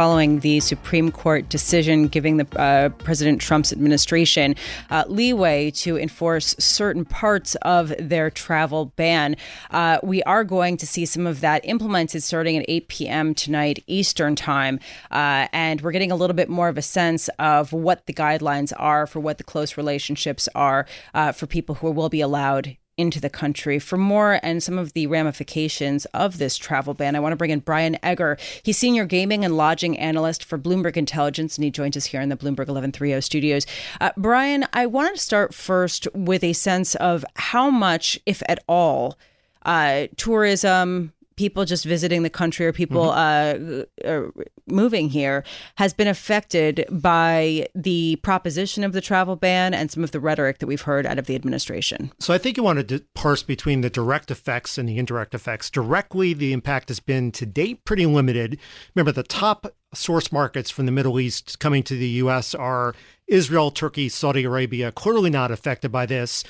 following the Supreme Court decision giving the uh, President Trump's administration uh, leeway to enforce certain parts of their travel ban. Uh, we are going to see some of that implemented starting at 8 p.m. tonight Eastern Time, uh, and we're getting a little bit more of a sense of what the guidelines are for what the close relationships are uh, for people who will be allowed into the country. For more and some of the ramifications of this travel ban, I want to bring in Brian Egger. He's senior gaming and lodging analyst for Bloomberg Intelligence, and he joins us here in the Bloomberg 1130 studios. Uh, Brian, I want to start first with a sense of how much, if at all, uh, tourism, people just visiting the country or people mm-hmm. uh, uh, moving here has been affected by the proposition of the travel ban and some of the rhetoric that we've heard out of the administration. So I think you want to parse between the direct effects and the indirect effects. Directly, the impact has been to date pretty limited. Remember, the top source markets from the Middle East coming to the U.S. are Israel, Turkey, Saudi Arabia, clearly not affected by this.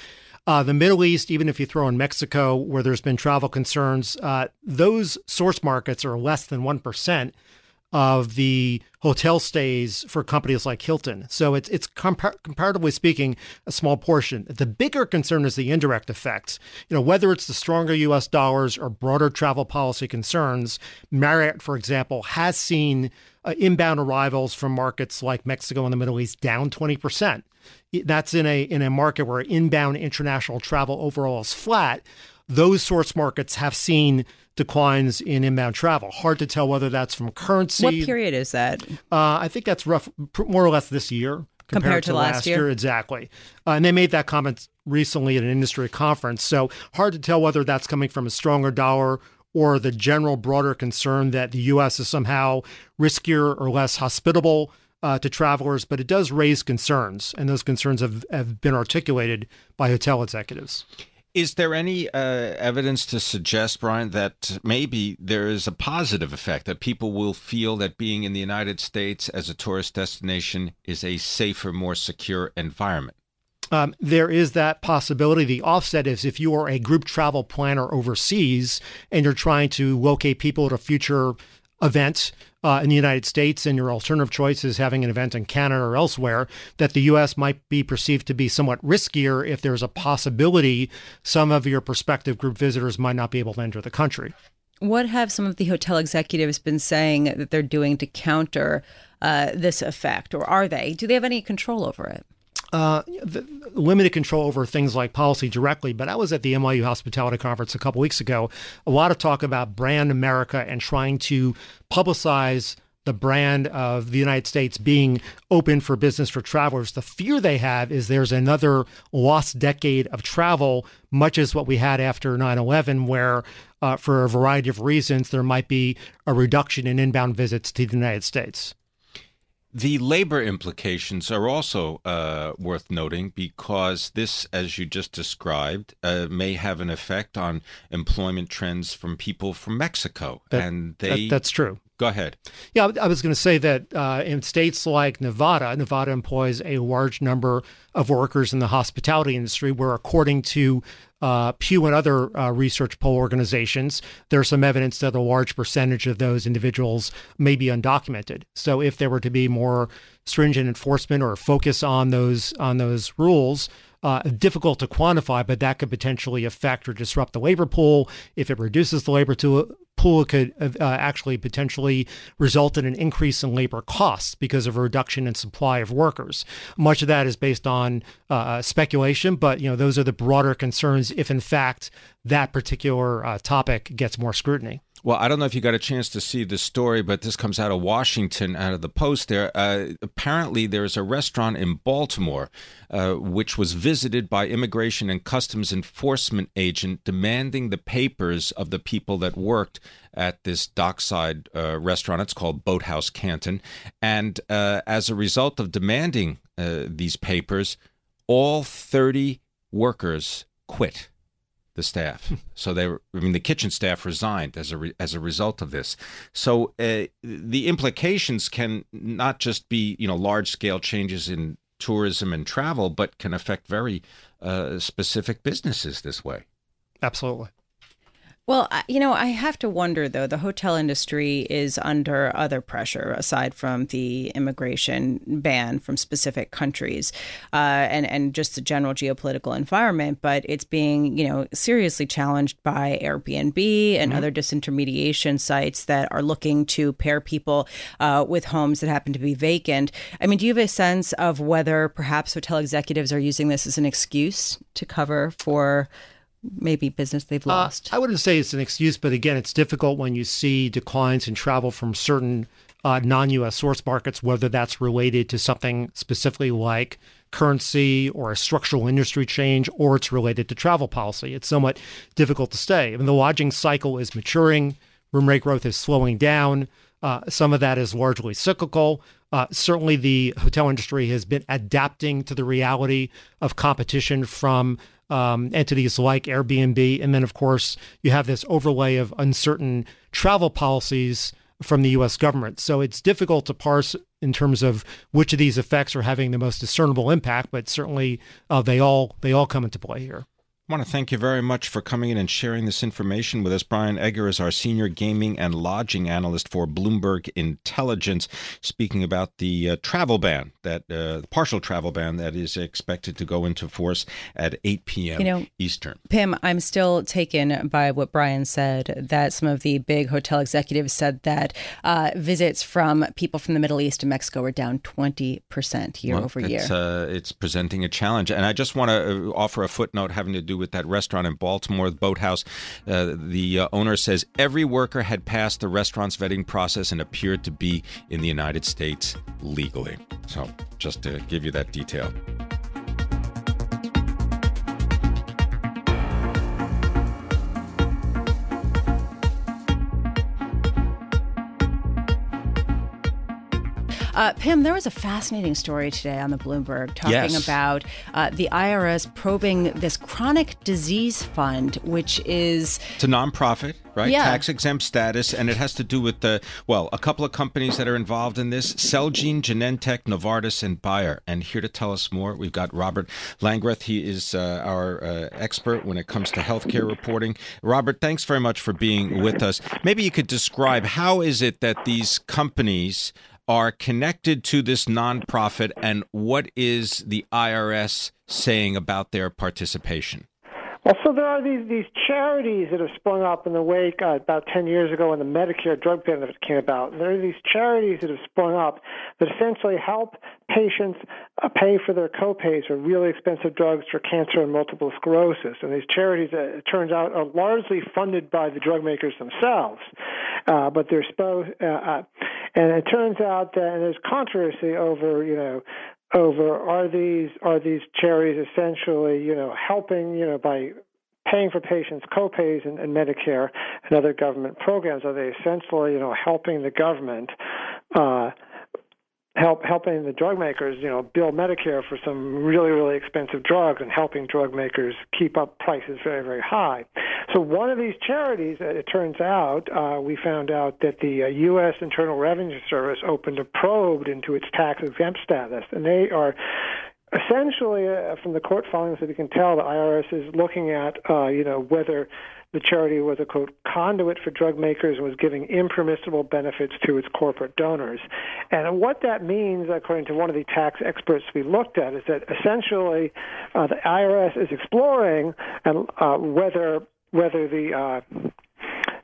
Uh, the Middle East, even if you throw in Mexico, where there's been travel concerns, uh, those source markets are less than 1% of the hotel stays for companies like Hilton. So it's it's compar- comparatively speaking a small portion. The bigger concern is the indirect effects. You know, whether it's the stronger US dollars or broader travel policy concerns, Marriott for example has seen uh, inbound arrivals from markets like Mexico and the Middle East down 20% that's in a in a market where inbound international travel overall is flat. Those source markets have seen declines in inbound travel. Hard to tell whether that's from currency. What period is that? Uh, I think that's rough, more or less this year compared, compared to, to, last, year. year. Exactly. Uh, and they made that comment recently at an industry conference. So hard to tell whether that's coming from a stronger dollar or the general broader concern that the U.S. is somehow riskier or less hospitable uh, to travelers, but it does raise concerns, and those concerns have, have been articulated by hotel executives. Is there any uh, evidence to suggest, Brian, that maybe there is a positive effect that people will feel that being in the United States as a tourist destination is a safer, more secure environment? Um, there is that possibility. The offset is if you are a group travel planner overseas and you're trying to locate people at a future event uh, in the United States and your alternative choice is having an event in Canada or elsewhere, that the U.S. might be perceived to be somewhat riskier if there's a possibility some of your prospective group visitors might not be able to enter the country. What have some of the hotel executives been saying that they're doing to counter uh, this effect, or are they? Do they have any control over it? Uh, limited control over things like policy directly, but I was at the NYU Hospitality Conference a couple weeks ago. A lot of talk about brand America and trying to publicize the brand of the United States being open for business for travelers. The fear they have is there's another lost decade of travel, much as what we had after 9 11, where uh, for a variety of reasons, there might be a reduction in inbound visits to the United States. The labor implications are also uh, worth noting because this, as you just described, uh, may have an effect on employment trends from people from Mexico, that, and they that, that's true. Go ahead. Yeah, I was going to say that uh, in states like Nevada, Nevada employs a large number of workers in the hospitality industry, where according to uh, Pew and other uh, research poll organizations, there's some evidence that a large percentage of those individuals may be undocumented. So if there were to be more stringent enforcement or focus on those on those rules, uh, difficult to quantify, but that could potentially affect or disrupt the labor pool. If it reduces the labor to, pool, could uh, actually potentially result in an increase in labor costs because of a reduction in supply of workers. Much of that is based on uh, uh speculation, but you know those are the broader concerns if in fact that particular uh, topic gets more scrutiny. Well, I don't know if you got a chance to see the story, but this comes out of Washington, out of the Post there. Uh, apparently, there's a restaurant in Baltimore uh, which was visited by Immigration and Customs Enforcement agent demanding the papers of the people that worked at this dockside uh, restaurant. It's called Boathouse Canton. And uh, as a result of demanding uh, these papers, all 30 workers quit the staff. so they were, I mean, the kitchen staff resigned as a re, as a result of this. So uh, the implications can not just be you know large scale changes in tourism and travel, but can affect very uh, specific businesses this way. Absolutely. Well, you know, I have to wonder though, the hotel industry is under other pressure aside from the immigration ban from specific countries uh, and, and just the general geopolitical environment, but it's being, you know, seriously challenged by Airbnb and mm-hmm. other disintermediation sites that are looking to pair people uh, with homes that happen to be vacant. I mean, do you have a sense of whether perhaps hotel executives are using this as an excuse to cover for? Maybe business they've uh, lost? Uh, I wouldn't say it's an excuse, but again, it's difficult when you see declines in travel from certain uh, non US source markets, whether that's related to something specifically like currency or a structural industry change, or it's related to travel policy. It's somewhat difficult to say. I mean, the lodging cycle is maturing, room rate growth is slowing down. Uh, some of that is largely cyclical. Uh, certainly, the hotel industry has been adapting to the reality of competition from um, entities like Airbnb. And then, of course, you have this overlay of uncertain travel policies from the US government. So it's difficult to parse in terms of which of these effects are having the most discernible impact, but certainly uh, they all they all come into play here. I want to thank you very much for coming in and sharing this information with us. Brian Egger is our senior gaming and lodging analyst for Bloomberg Intelligence, speaking about the uh, travel ban, that uh, partial travel ban that is expected to go into force at 8 p.m. You know, Eastern. Pimm, I'm still taken by what Brian said that some of the big hotel executives said that uh, visits from people from the Middle East and Mexico were down 20% year well, over year. It's, uh, it's presenting a challenge. And I just want to uh, offer a footnote having to do with that restaurant in Baltimore, the Boathouse. Uh, the uh, owner says every worker had passed the restaurant's vetting process and appeared to be in the United States legally. So, just to give you that detail. Uh, Pimm, there was a fascinating story today on the Bloomberg talking yes. about uh, the IRS probing this chronic disease fund, which is it's a nonprofit, right? Yeah. Tax exempt status, and it has to do with the well, a couple of companies that are involved in this: Celgene, Genentech, Novartis, and Bayer. And here to tell us more, we've got Robert Langreth. He is uh, our uh, expert when it comes to healthcare reporting. Robert, thanks very much for being with us. Maybe you could describe how is it that these companies are connected to this nonprofit and what is the IRS saying about their participation? So there are these these charities that have sprung up in the wake uh, about 10 years ago when the Medicare drug benefit came about. There are these charities that have sprung up that essentially help patients uh, pay for their copays for really expensive drugs for cancer and multiple sclerosis. And these charities, uh, it turns out, are largely funded by the drug makers themselves. Uh, but they're supposed, uh, uh, and it turns out that and there's controversy over, you know, over are these are these charities essentially you know helping you know by paying for patients copays and, and Medicare and other government programs? Are they essentially you know helping the government uh, help helping the drug makers, you know, bill Medicare for some really really expensive drugs and helping drug makers keep up prices very very high. So one of these charities, uh, it turns out, uh, we found out that the uh, U.S. Internal Revenue Service opened a probe into its tax exempt status, and they are essentially, uh, from the court filings that we can tell, the IRS is looking at, uh, you know, whether the charity was a quote conduit for drug makers and was giving impermissible benefits to its corporate donors. And what that means, according to one of the tax experts we looked at, is that essentially uh, the IRS is exploring and uh, whether whether the uh,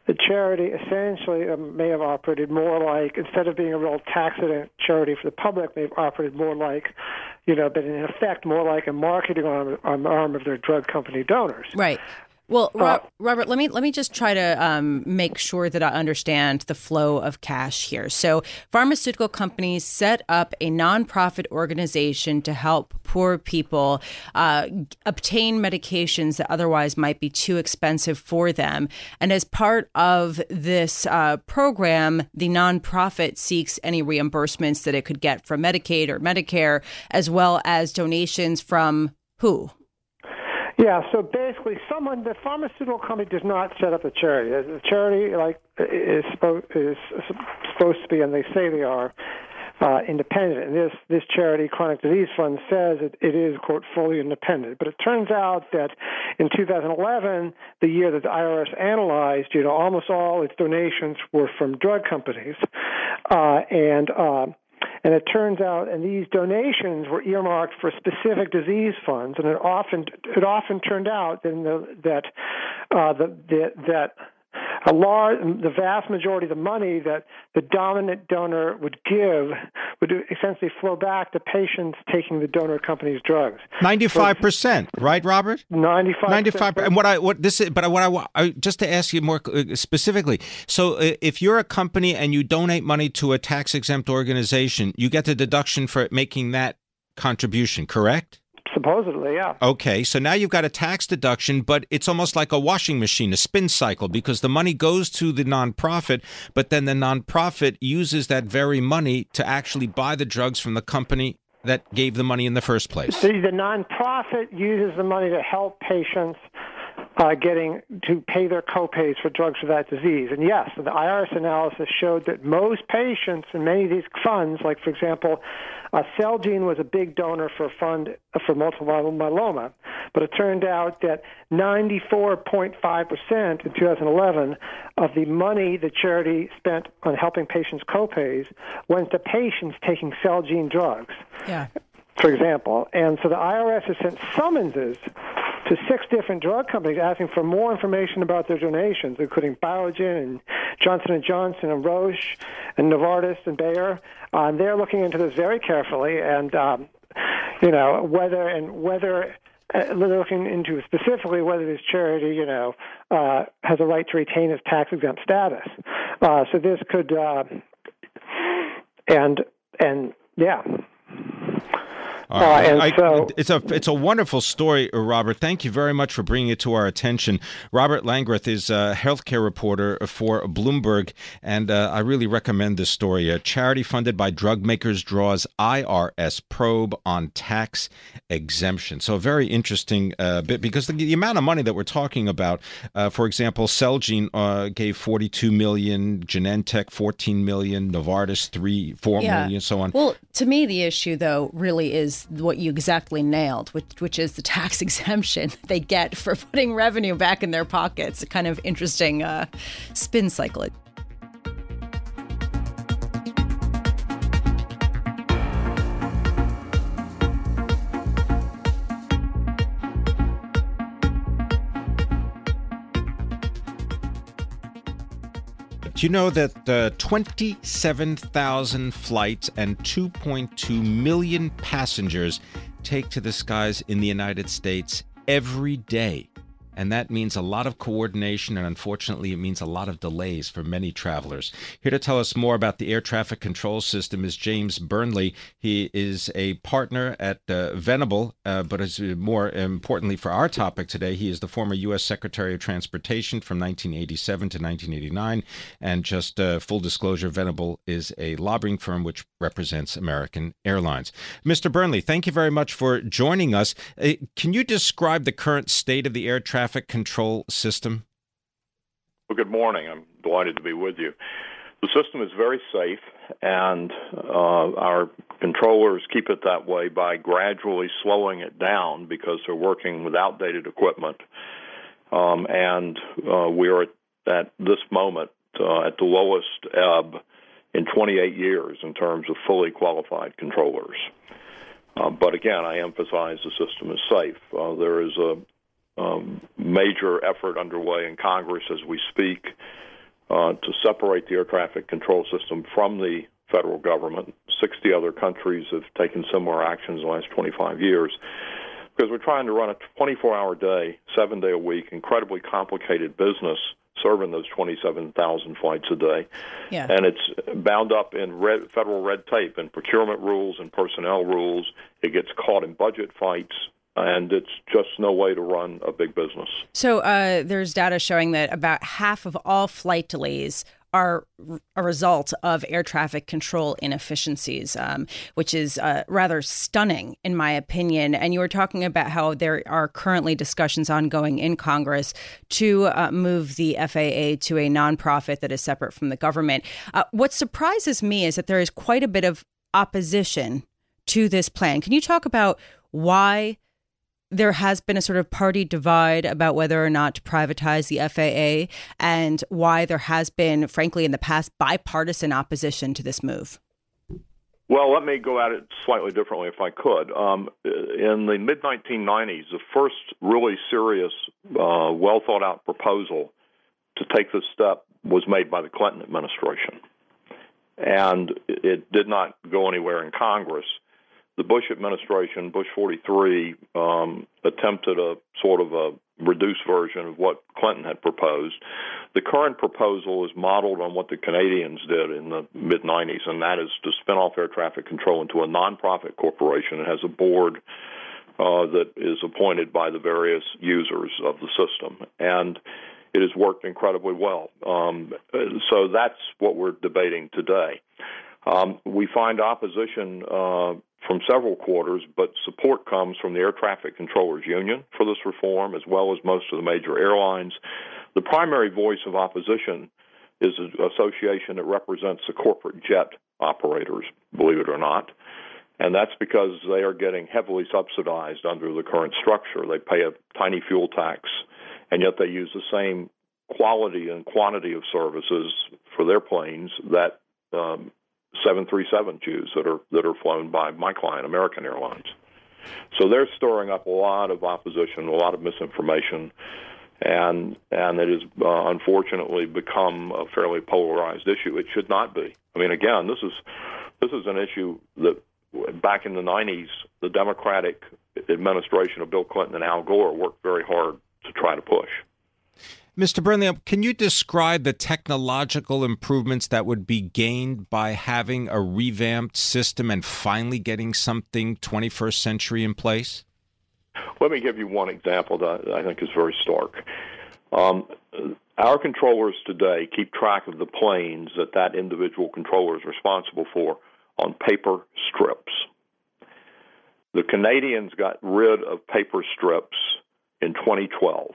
the charity essentially um, may have operated more like instead of being a real tax charity for the public, they've operated more like, you know, but in effect more like a marketing arm, arm of their drug company donors. Right. Well, uh, Robert, let me let me just try to um, make sure that I understand the flow of cash here. So, pharmaceutical companies set up a nonprofit organization to help poor people uh, obtain medications that otherwise might be too expensive for them. And as part of this uh, program, the nonprofit seeks any reimbursements that it could get from Medicaid or Medicare, as well as donations from who? Yeah, so basically, someone the pharmaceutical company does not set up a charity. The charity, like, is supposed is supposed to be, and they say they are uh, independent. And this this charity, Chronic Disease Fund, says it, it is quote fully independent. But it turns out that in 2011, the year that the IRS analyzed, you know, almost all its donations were from drug companies, uh, and uh, and it turns out, and these donations were earmarked for specific disease funds, and it often it often turned out the, that uh, the, the, that a large, the vast majority of the money that the dominant donor would give would essentially flow back to patients taking the donor company's drugs. Ninety-five percent, right, Robert? Ninety-five. Ninety-five. And what I what this is, but what I, I just to ask you more uh, specifically. So, uh, if you're a company and you donate money to a tax-exempt organization, you get the deduction for making that contribution, correct? Supposedly, yeah. Okay, so now you've got a tax deduction, but it's almost like a washing machine, a spin cycle, because the money goes to the nonprofit, but then the nonprofit uses that very money to actually buy the drugs from the company that gave the money in the first place. The, the nonprofit uses the money to help patients uh, getting to pay their copays for drugs for that disease. And yes, the IRS analysis showed that most patients in many of these funds, like for example, uh, Celgene was a big donor for a fund for multiple myeloma, but it turned out that 94.5% in 2011 of the money the charity spent on helping patients copays went to patients taking Celgene drugs. Yeah. For example, and so the IRS has sent summonses to six different drug companies asking for more information about their donations, including Biogen and Johnson and Johnson and Roche and Novartis and Bayer. Uh, and they're looking into this very carefully, and um, you know whether and whether uh, looking into specifically whether this charity, you know, uh, has a right to retain its tax exempt status. Uh, so this could, uh, and and yeah. Uh, I, so, it's a it's a wonderful story, uh, Robert. Thank you very much for bringing it to our attention. Robert Langreth is a healthcare reporter for Bloomberg, and uh, I really recommend this story. A charity funded by drug makers draws IRS probe on tax exemption. So a very interesting uh, bit because the, the, amount of money that we're talking about. Uh, for example, Celgene uh, gave 42 million, Genentech 14 million, Novartis three four yeah. million, so on. Well, to me, the issue though really is what you exactly nailed, which, which is the tax exemption they get for putting revenue back in their pockets. A kind of interesting uh, spin cycle. Do you know that uh, 27,000 flights and 2.2 million passengers take to the skies in the United States every day? And that means a lot of coordination, and unfortunately, it means a lot of delays for many travelers. Here to tell us more about the air traffic control system is James Burnley. He is a partner at uh, Venable, uh, but is more importantly for our topic today, he is the former U.S. Secretary of Transportation from 1987 to 1989. And just uh, full disclosure, Venable is a lobbying firm which represents American Airlines. Mr. Burnley, thank you very much for joining us. Uh, can you describe the current state of the air traffic? control system? Well, good morning. I'm delighted to be with you. The system is very safe, and uh, our controllers keep it that way by gradually slowing it down because they're working with outdated equipment. Um, and uh, we are at this moment uh, at the lowest ebb in 28 years in terms of fully qualified controllers. Uh, but again, I emphasize the system is safe. Uh, there is a, um, major effort underway in Congress as we speak uh, to separate the air traffic control system from the federal government. 60 other countries have taken similar actions in the last 25 years. because we're trying to run a 24 hour day, seven day a week, incredibly complicated business serving those 27,000 flights a day. Yeah. And it's bound up in red, federal red tape and procurement rules and personnel rules. It gets caught in budget fights. And it's just no way to run a big business. So, uh, there's data showing that about half of all flight delays are a result of air traffic control inefficiencies, um, which is uh, rather stunning, in my opinion. And you were talking about how there are currently discussions ongoing in Congress to uh, move the FAA to a nonprofit that is separate from the government. Uh, what surprises me is that there is quite a bit of opposition to this plan. Can you talk about why? There has been a sort of party divide about whether or not to privatize the FAA and why there has been, frankly, in the past, bipartisan opposition to this move. Well, let me go at it slightly differently if I could. Um, in the mid 1990s, the first really serious, uh, well thought out proposal to take this step was made by the Clinton administration. And it did not go anywhere in Congress the Bush administration, Bush 43, um, attempted a sort of a reduced version of what Clinton had proposed. The current proposal is modeled on what the Canadians did in the mid 90s, and that is to spin off air traffic control into a nonprofit corporation. It has a board uh, that is appointed by the various users of the system. And it has worked incredibly well. Um, so that's what we're debating today. Um, we find opposition uh, from several quarters, but support comes from the Air Traffic Controllers Union for this reform, as well as most of the major airlines. The primary voice of opposition is an association that represents the corporate jet operators, believe it or not. And that's because they are getting heavily subsidized under the current structure. They pay a tiny fuel tax, and yet they use the same quality and quantity of services for their planes that um, 737 Jews that are that are flown by my client, American Airlines. So they're stirring up a lot of opposition, a lot of misinformation, and and it has uh, unfortunately become a fairly polarized issue. It should not be. I mean, again, this is this is an issue that back in the 90s, the Democratic administration of Bill Clinton and Al Gore worked very hard to try to push. Mr. Burlingham, can you describe the technological improvements that would be gained by having a revamped system and finally getting something 21st century in place? Let me give you one example that I think is very stark. Um, our controllers today keep track of the planes that that individual controller is responsible for on paper strips. The Canadians got rid of paper strips in 2012.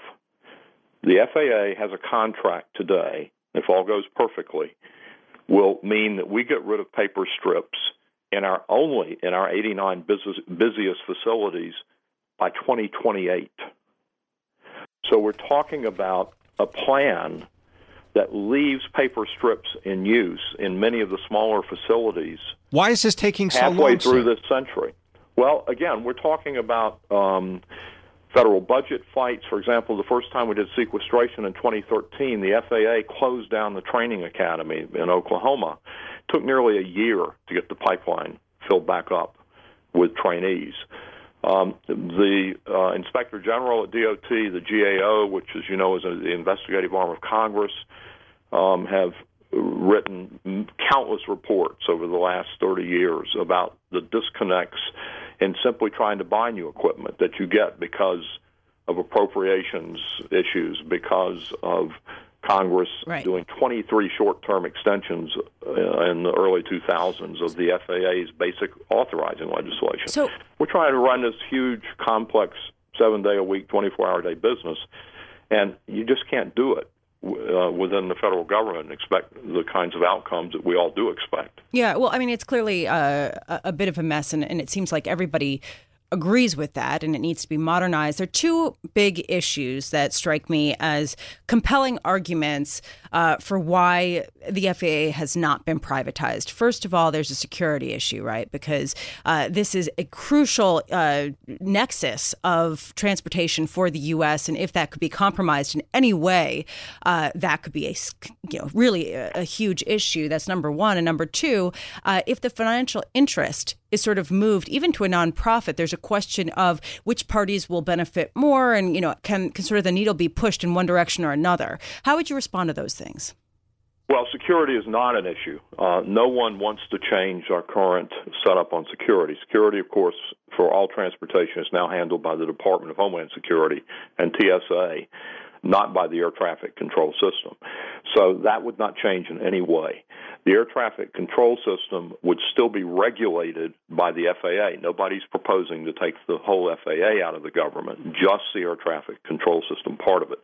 The FAA has a contract today, if all goes perfectly, will mean that we get rid of paper strips in our only in our 89 business, busiest facilities by 2028. So we're talking about a plan that leaves paper strips in use in many of the smaller facilities. Why is this taking so halfway long? Halfway through this century. Well, again, we're talking about um, federal budget fights. For example, the first time we did sequestration in 2013, the FAA closed down the training academy in Oklahoma. It took nearly a year to get the pipeline filled back up with trainees. Um, the uh, Inspector General at DOT, the GAO, which, as you know, is a, the investigative arm of Congress, um, have written countless reports over the last 30 years about the disconnects in simply trying to buy new equipment that you get because of appropriations issues, because of Congress right. doing 23 short-term extensions uh, in the early 2000s of the FAA's basic authorizing legislation. So we're trying to run this huge, complex, seven-day-a-week, 24-hour-day business, and you just can't do it uh, within the federal government and expect the kinds of outcomes that we all do expect. Yeah, well, I mean, it's clearly uh, a bit of a mess, and, and it seems like everybody agrees with that and it needs to be modernized. There are two big issues that strike me as compelling arguments uh, for why the FAA has not been privatized. First of all, there's a security issue, right? Because uh, this is a crucial uh, nexus of transportation for the U.S., and if that could be compromised in any way, uh, that could be a you know really a, a, huge issue. That's number one, and number two, uh, if the financial interest is sort of moved even to a nonprofit there's a question of which parties will benefit more and you know can, can sort of the needle be pushed in one direction or another how would you respond to those things well, security is not an issue. Uh, no one wants to change our current setup on security. Security, of course, for all transportation is now handled by the Department of Homeland Security and TSA, not by the air traffic control system. So that would not change in any way. The air traffic control system would still be regulated by the FAA. Nobody's proposing to take the whole FAA out of the government, just the air traffic control system part of it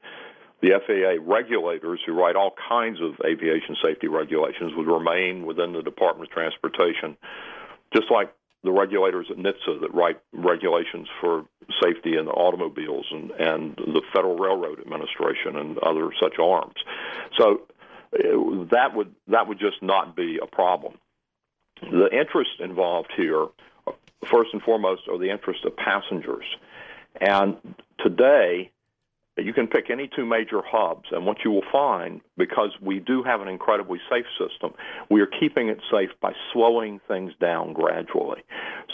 the FAA regulators who write all kinds of aviation safety regulations would remain within the Department of Transportation, just like the regulators at NHTSA that write regulations for safety in automobiles and, and the Federal Railroad Administration and other such arms. So that would that would just not be a problem. The interest involved here, first and foremost, are the interests of passengers. And today, you can pick any two major hubs, and what you will find, because we do have an incredibly safe system, we are keeping it safe by slowing things down gradually.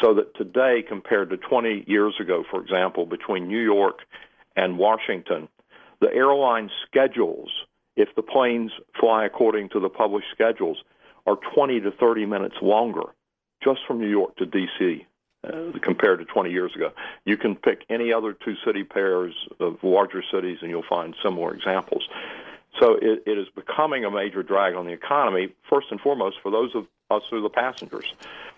So that today, compared to 20 years ago, for example, between New York and Washington, the airline schedules, if the planes fly according to the published schedules, are 20 to 30 minutes longer just from New York to D.C uh, compared to 20 years ago. You can pick any other two city pairs of larger cities, and you'll find similar examples. So it, it is becoming a major drag on the economy, first and foremost for those of us are the passengers.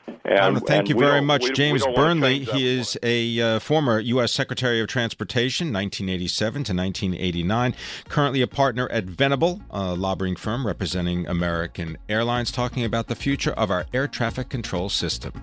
And, I want to thank you very much, James Burnley. He is a uh, former U.S. Secretary of Transportation, 1987 to 1989. Currently a partner at Venable, a lobbying firm representing American Airlines, talking about the future of our air traffic control system.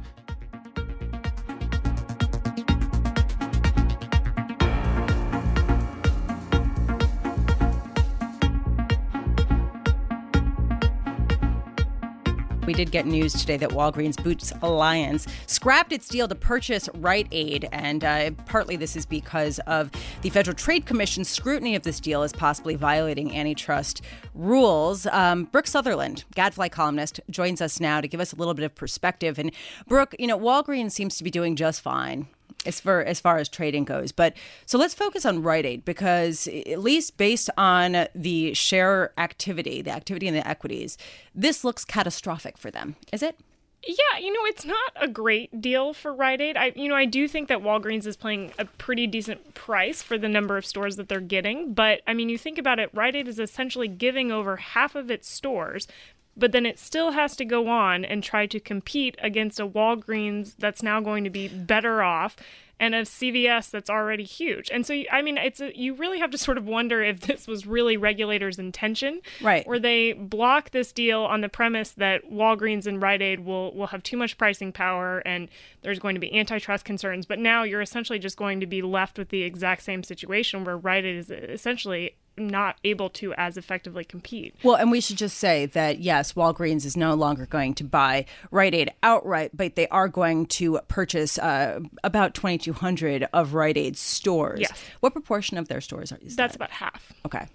We did get news today that Walgreens Boots Alliance scrapped its deal to purchase Rite Aid, and uh, partly this is because of the Federal Trade Commission's scrutiny of this deal as possibly violating antitrust rules. Um, Brooke Sutherland, Gadfly columnist, joins us now to give us a little bit of perspective. And Brooke, you know, Walgreens seems to be doing just fine as far as far as trading goes. But so let's focus on Rite Aid because at least based on the share activity, the activity in the equities, this looks catastrophic for them. Is it? Yeah, you know, it's not a great deal for Rite Aid. I you know, I do think that Walgreens is paying a pretty decent price for the number of stores that they're getting, but I mean, you think about it, Rite Aid is essentially giving over half of its stores but then it still has to go on and try to compete against a Walgreens that's now going to be better off and a CVS that's already huge. And so, I mean, it's a, you really have to sort of wonder if this was really regulators' intention, right? Where they block this deal on the premise that Walgreens and Rite Aid will will have too much pricing power and there's going to be antitrust concerns. But now you're essentially just going to be left with the exact same situation where Rite Aid is essentially not able to as effectively compete. Well, and we should just say that yes, Walgreens is no longer going to buy Rite Aid outright, but they are going to purchase uh, about 2,200 of Rite Aid stores. Yes. What proportion of their stores are? That's that? about half. Okay.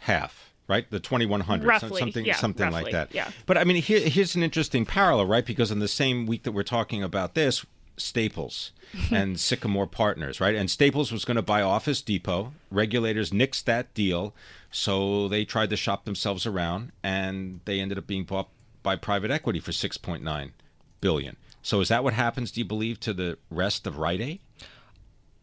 Half right? The 2100, roughly, something yeah, something roughly, like that. Yeah. But I mean, here, here's an interesting parallel, right? Because in the same week that we're talking about this, Staples and Sycamore Partners, right? And Staples was going to buy Office Depot. Regulators nixed that deal, so they tried to shop themselves around, and they ended up being bought by private equity for 6.9 billion. So is that what happens? Do you believe to the rest of Rite Aid?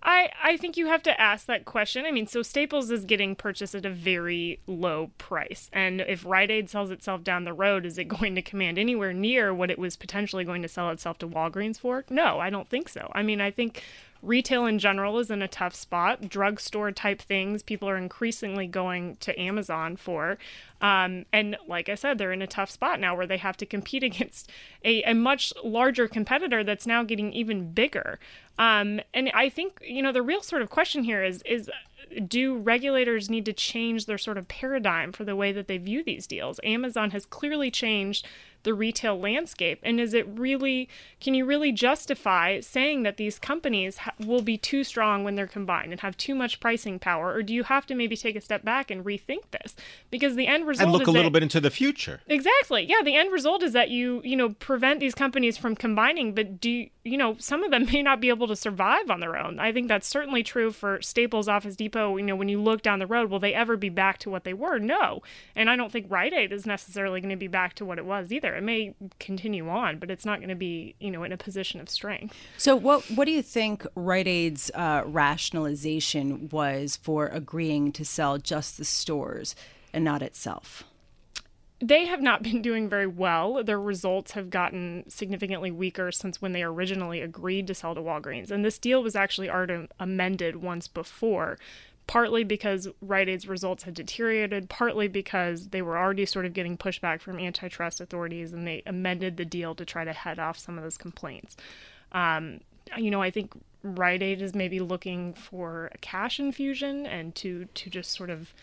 I, I think you have to ask that question. I mean, so Staples is getting purchased at a very low price. And if Rite Aid sells itself down the road, is it going to command anywhere near what it was potentially going to sell itself to Walgreens for? No, I don't think so. I mean, I think retail in general is in a tough spot. Drugstore type things, people are increasingly going to Amazon for. Um, and like I said, they're in a tough spot now where they have to compete against a, a much larger competitor that's now getting even bigger. Um, and I think, you know, the real sort of question here is, is do regulators need to change their sort of paradigm for the way that they view these deals? Amazon has clearly changed the retail landscape? And is it really, can you really justify saying that these companies ha- will be too strong when they're combined and have too much pricing power? Or do you have to maybe take a step back and rethink this? Because the end result and look a little that, bit into the future. Exactly. Yeah, the end result is that you, you know, prevent these companies from combining, but do you, you know, some of them may not be able to survive on their own. I think that's certainly true for Staples, Office Depot. You know, when you look down the road, will they ever be back to what they were? No. And I don't think Rite Aid is necessarily going to be back to what it was either. It may continue on, but it's not going to be, you know, in a position of strength. So, what what do you think Rite Aid's uh, rationalization was for agreeing to sell just the stores and not itself? they have not been doing very well. Their results have gotten significantly weaker since when they originally agreed to sell to Walgreens. And this deal was actually already amended once before, partly because Rite Aid's results had deteriorated, partly because they were already sort of getting pushback from antitrust authorities and they amended the deal to try to head off some of those complaints. Um, you know, I think Rite Aid is maybe looking for a cash infusion and to to just sort of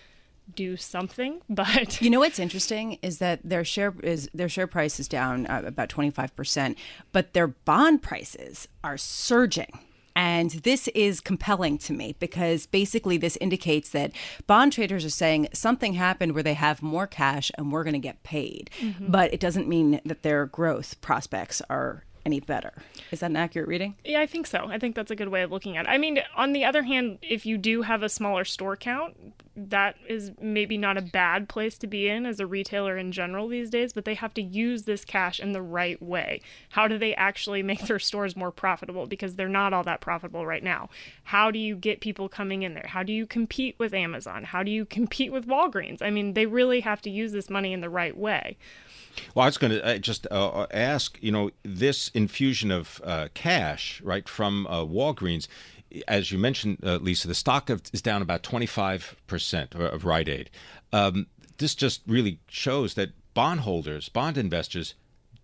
do something but you know what's interesting is that their share is their share price is down uh, about 25% but their bond prices are surging and this is compelling to me because basically this indicates that bond traders are saying something happened where they have more cash and we're going to get paid. Mm-hmm. But it doesn't mean that their growth prospects are any better. Is that an accurate reading? Yeah, I think so. I think that's a good way of looking at it. I mean, on the other hand, if you do have a smaller store count, that is maybe not a bad place to be in as a retailer in general these days, but they have to use this cash in the right way. How do they actually make their stores more profitable? Because they're not all that profitable right now. How do you get people coming in there? How do you compete with Amazon? How do you compete with Walgreens? I mean, they really have to use this money in the right way. Well, I was going to uh, just uh, ask, you know, this infusion of uh, cash, right, from uh, Walgreens, as you mentioned, uh, Lisa, the stock of, is down about 25% of Rite Aid. Um, this just really shows that bondholders, bond investors,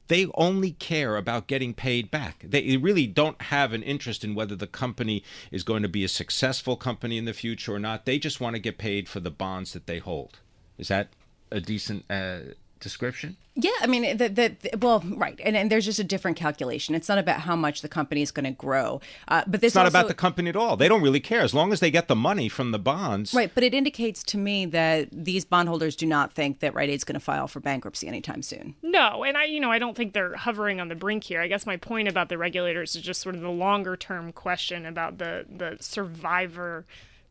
they only care about getting paid back. They really don't have an interest in whether the company is going to be a successful company in the future or not. They just want to get paid for the bonds that they hold. Is that a decent uh, description? Yeah, I mean, the, the, the, well, right, and, and there's just a different calculation. It's not about how much the company is going to grow, uh, but this it's not also, about the company at all. They don't really care as long as they get the money from the bonds. Right, but it indicates to me that these bondholders do not think that Rite Aid's going to file for bankruptcy anytime soon. No, and I, you know, I don't think they're hovering on the brink here. I guess my point about the regulators is just sort of the longer term question about the the survivor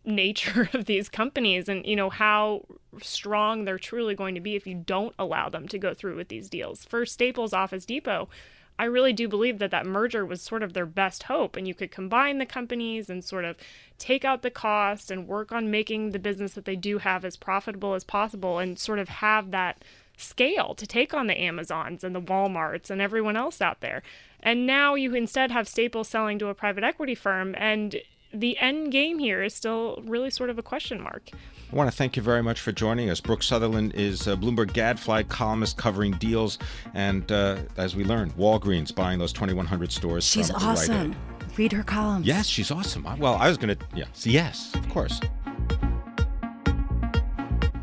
nature of these companies and you know how strong they're truly going to be if you don't allow them to go through with these deals. For Staples Office Depot, I really do believe that that merger was sort of their best hope and you could combine the companies and sort of take out the cost and work on making the business that they do have as profitable as possible and sort of have that scale to take on the Amazons and the Walmarts and everyone else out there. And now you instead have Staples selling to a private equity firm and the end game here is still really sort of a question mark. I want to thank you very much for joining us. Brooke Sutherland is a Bloomberg Gadfly columnist covering deals, and uh, as we learned, Walgreens buying those 2,100 stores. She's awesome. Read her columns. Yes, she's awesome. Well, I was going to, yeah, yes, of course.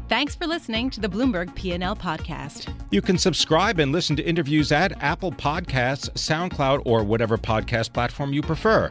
Thanks for listening to the Bloomberg P&L podcast. You can subscribe and listen to interviews at Apple Podcasts, SoundCloud, or whatever podcast platform you prefer.